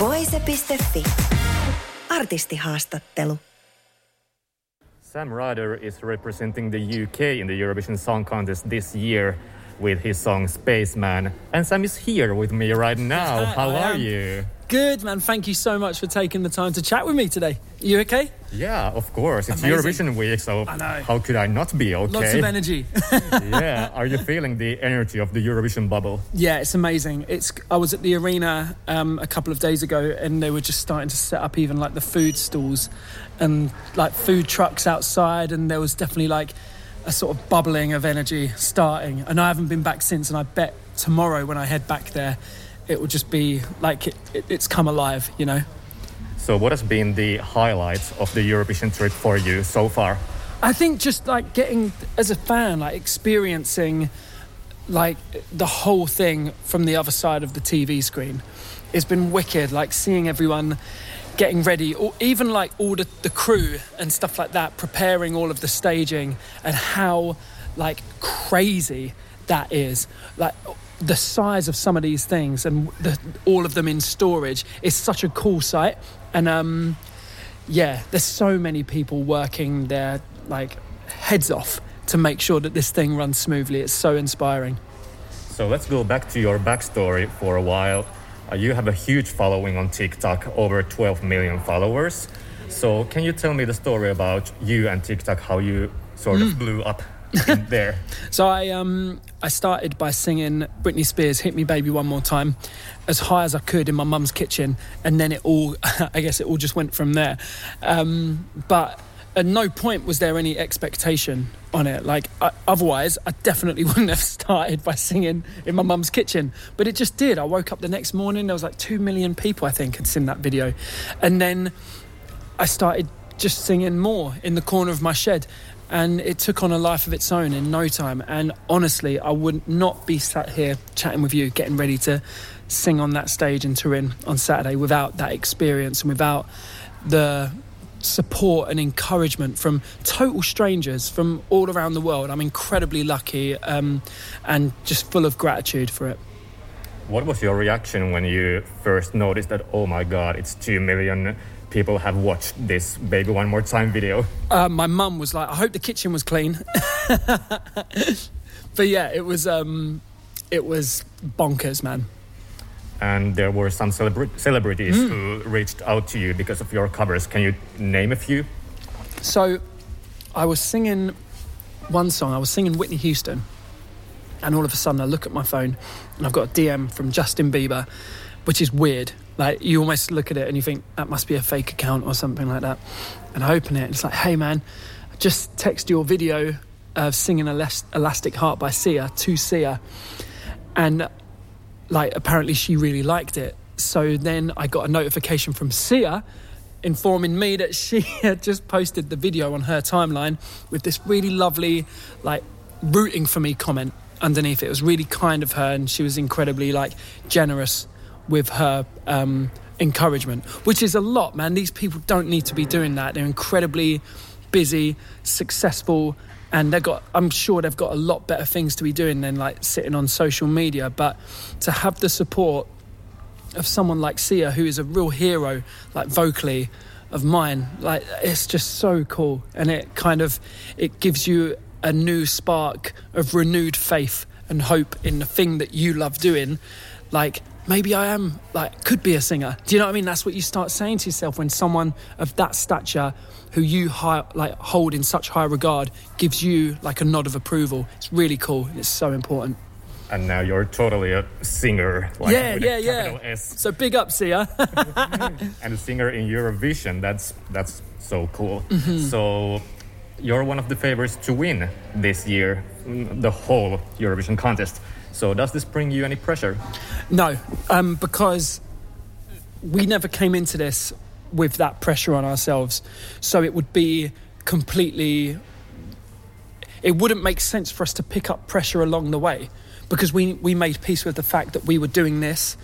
Voise.fi. Artistihaastattelu. Sam Ryder is representing the UK in the Eurovision Song Contest this year with his song Spaceman. And Sam is here with me right now. How I are am. you? Good, man. Thank you so much for taking the time to chat with me today. You okay? Yeah, of course. It's Amazing. Eurovision week, so how could I not be okay? Lots of energy. yeah. Are you feeling the energy of the Eurovision bubble? yeah, it's amazing. It's. I was at the arena um, a couple of days ago, and they were just starting to set up even like the food stalls, and like food trucks outside, and there was definitely like a sort of bubbling of energy starting. And I haven't been back since, and I bet tomorrow when I head back there, it will just be like it, it, it's come alive. You know. So, what has been the highlights of the Eurovision trip for you so far? I think just like getting as a fan, like experiencing like the whole thing from the other side of the TV screen, it's been wicked. Like seeing everyone getting ready, or even like all the, the crew and stuff like that, preparing all of the staging and how like crazy that is. Like the size of some of these things and the, all of them in storage is such a cool sight. And um, yeah, there's so many people working their like heads off to make sure that this thing runs smoothly. It's so inspiring. So, let's go back to your backstory for a while. Uh, you have a huge following on TikTok, over 12 million followers. So, can you tell me the story about you and TikTok, how you sort of blew up there? So I um I started by singing Britney Spears "Hit Me Baby One More Time" as high as I could in my mum's kitchen, and then it all I guess it all just went from there. Um, but at no point was there any expectation on it. Like I, otherwise, I definitely wouldn't have started by singing in my mum's kitchen. But it just did. I woke up the next morning. There was like two million people I think had seen that video, and then I started just singing more in the corner of my shed. And it took on a life of its own in no time. And honestly, I would not be sat here chatting with you, getting ready to sing on that stage in Turin on Saturday without that experience and without the support and encouragement from total strangers from all around the world. I'm incredibly lucky um, and just full of gratitude for it. What was your reaction when you first noticed that, oh my god, it's 2 million people have watched this Baby One More Time video? Uh, my mum was like, I hope the kitchen was clean. but yeah, it was um, it was bonkers, man. And there were some celebra- celebrities who reached out to you because of your covers. Can you name a few? So I was singing one song, I was singing Whitney Houston, and all of a sudden I look at my phone and I've got a DM from Justin Bieber, which is weird. Like you almost look at it and you think that must be a fake account or something like that. And I open it and it's like, hey man, I just text your video of singing Elas- Elastic Heart by Sia to Sia. And like apparently she really liked it. So then I got a notification from Sia informing me that she had just posted the video on her timeline with this really lovely like rooting for me comment underneath it. It was really kind of her and she was incredibly like generous with her um, encouragement, which is a lot, man. These people don't need to be doing that. They're incredibly busy, successful, and they've got. I'm sure they've got a lot better things to be doing than like sitting on social media. But to have the support of someone like Sia, who is a real hero, like vocally, of mine, like it's just so cool, and it kind of it gives you a new spark of renewed faith and hope in the thing that you love doing. Like maybe I am like could be a singer. Do you know what I mean? That's what you start saying to yourself when someone of that stature, who you high, like hold in such high regard, gives you like a nod of approval. It's really cool. and It's so important. And now you're totally a singer. Like yeah, yeah, yeah. S. So big up, Sia. and a singer in Eurovision. That's that's so cool. Mm-hmm. So you're one of the favorites to win this year, the whole Eurovision contest. So does this bring you any pressure? No, um, because we never came into this with that pressure on ourselves. So it would be completely. It wouldn't make sense for us to pick up pressure along the way because we, we made peace with the fact that we were doing this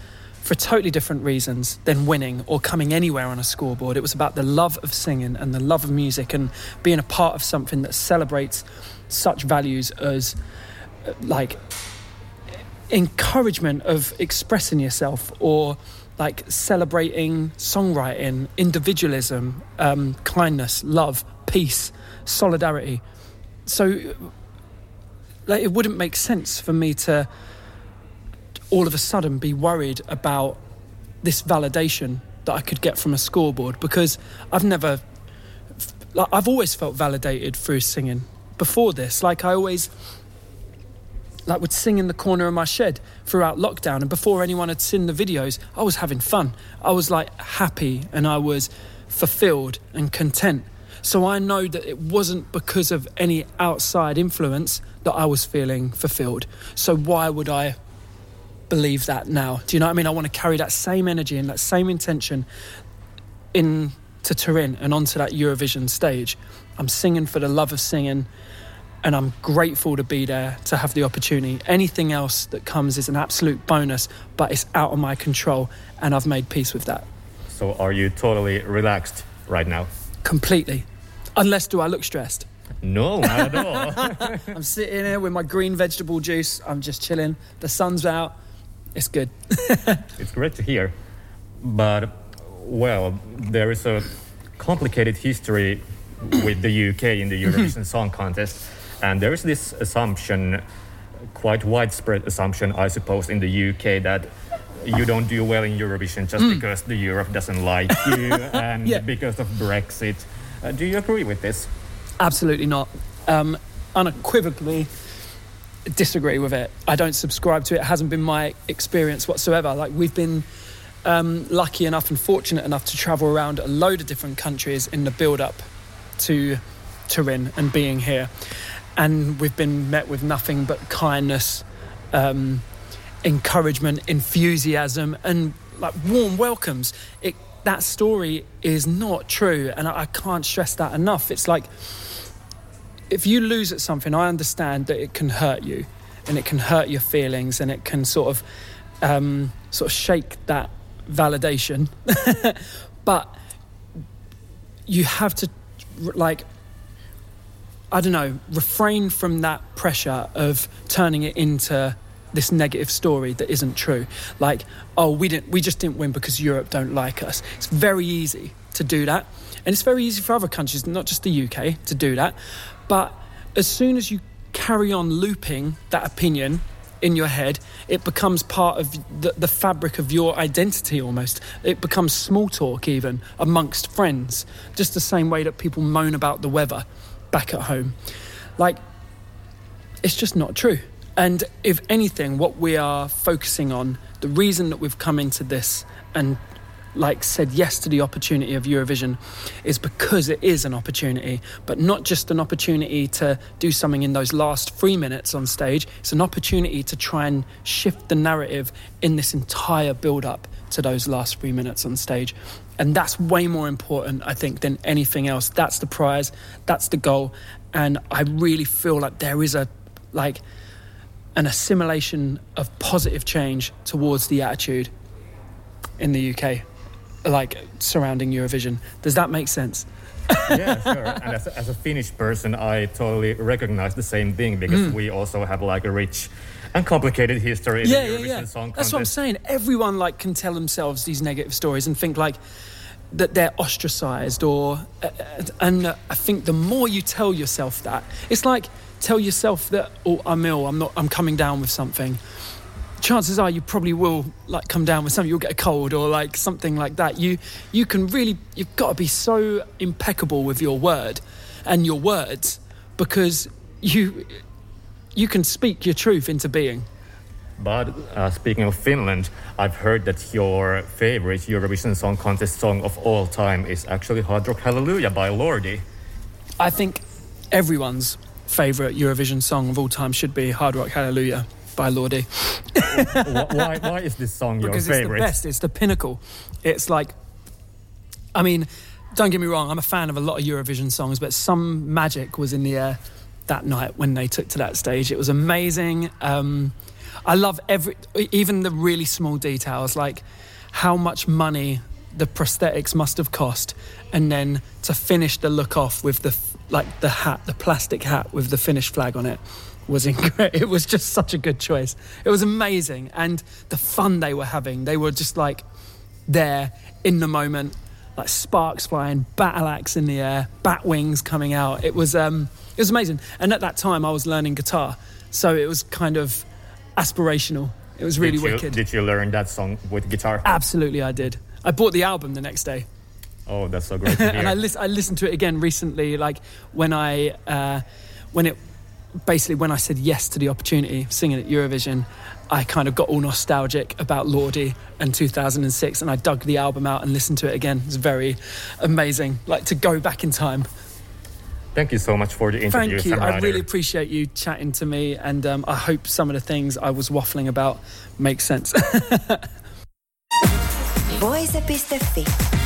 for totally different reasons than winning or coming anywhere on a scoreboard. It was about the love of singing and the love of music and being a part of something that celebrates such values as uh, like encouragement of expressing yourself or like celebrating songwriting, individualism, um, kindness, love, peace, solidarity. So, like, it wouldn't make sense for me to all of a sudden be worried about this validation that I could get from a scoreboard because I've never, like, I've always felt validated through singing. Before this. Like, I always like would sing in the corner of my shed throughout lockdown. And before anyone had seen the videos i was having fun. I was like happy and i was fulfilled and content. So i know that it wasn't because of any outside influence that i was feeling fulfilled. So why would i believe that now do you know what i mean i want to carry that same energy and that same intention into Turin and onto that Eurovision stage. I'm singing for the love of singing and I'm grateful to be there to have the opportunity. Anything else that comes is an absolute bonus, but it's out of my control, and I've made peace with that. So, are you totally relaxed right now? Completely. Unless, do I look stressed? No, not at all. I'm sitting here with my green vegetable juice. I'm just chilling. The sun's out. It's good. it's great to hear. But, well, there is a complicated history with the UK in the Eurovision Song Contest. And there is this assumption, quite widespread assumption, I suppose, in the UK that you don't do well in Eurovision just mm. because the Europe doesn't like you and yeah. because of Brexit. Uh, do you agree with this? Absolutely not. Um, unequivocally disagree with it. I don't subscribe to it. It hasn't been my experience whatsoever. Like we've been um, lucky enough and fortunate enough to travel around a load of different countries in the build up to Turin and being here and we've been met with nothing but kindness, um, encouragement, enthusiasm, and like warm welcomes. It, that story is not true, and I, I can't stress that enough. It's like if you lose at something, I understand that it can hurt you, and it can hurt your feelings, and it can sort of um, sort of shake that validation. but you have to like I don't know, refrain from that pressure of turning it into this negative story that isn't true. Like, oh, we didn't, we just didn't win because Europe don't like us. It's very easy to do that, and it's very easy for other countries, not just the UK, to do that. But as soon as you carry on looping that opinion in your head, it becomes part of the, the, fabric of your identity almost. It becomes small talk, even amongst friends, just the same way that people moan about the weather back at home. Like, it's just not true. And if anything, what we are focusing on, the reason that we've come into this and like said yes to the opportunity of Eurovision is because it is an opportunity, but not just an opportunity to do something in those last three minutes on stage. It's an opportunity to try and shift the narrative in this entire build up to those last three minutes on stage. And that's way more important, I think, than anything else. That's the prize, that's the goal. And I really feel like there is a, like, an assimilation of positive change towards the attitude in the UK, like surrounding Eurovision. Does that make sense? yeah, sure. And as a, as a, Finnish person, I totally recognize the same thing because mm. we also have like a rich and complicated history in yeah, the Eurovision yeah, yeah. Contest. That's what I'm saying. Everyone like can tell themselves these negative stories and think like that they're ostracized or uh, and uh, I think the more you tell yourself that, it's like tell yourself that oh I'm ill, I'm not I'm coming down with something. Chances are you probably will like come down with something, you'll get a cold or like something like that. You you can really you've got to be so impeccable with your word and your words because you you can speak your truth into being. But uh, speaking of Finland, I've heard that your favorite Eurovision Song Contest song of all time is actually Hard Rock Hallelujah by Lordi. I think everyone's favorite Eurovision song of all time should be Hard Rock Hallelujah. By Lordi. Wh- why, why is this song your because favorite? it's the best. It's the pinnacle. It's like, I mean, don't get me wrong. I'm a fan of a lot of Eurovision songs, but some magic was in the air that night when they took to that stage. It was amazing. Um, I love every, even the really small details, like how much money the prosthetics must have cost, and then to finish the look off with the like the hat, the plastic hat with the Finnish flag on it was incredible. It was just such a good choice. It was amazing, and the fun they were having. They were just like there in the moment, like sparks flying, battle axe in the air, bat wings coming out. It was um, it was amazing. And at that time, I was learning guitar, so it was kind of aspirational. It was really did you, wicked. Did you learn that song with guitar? Absolutely, I did. I bought the album the next day. Oh, that's so great to hear. and I, lis- I listened to it again recently, like when I, uh, when it, basically when I said yes to the opportunity of singing at Eurovision, I kind of got all nostalgic about Lordi and 2006, and I dug the album out and listened to it again. It's very amazing, like to go back in time. Thank you so much for the interview, Thank you. I really appreciate you chatting to me, and um, I hope some of the things I was waffling about make sense. Voice.fi.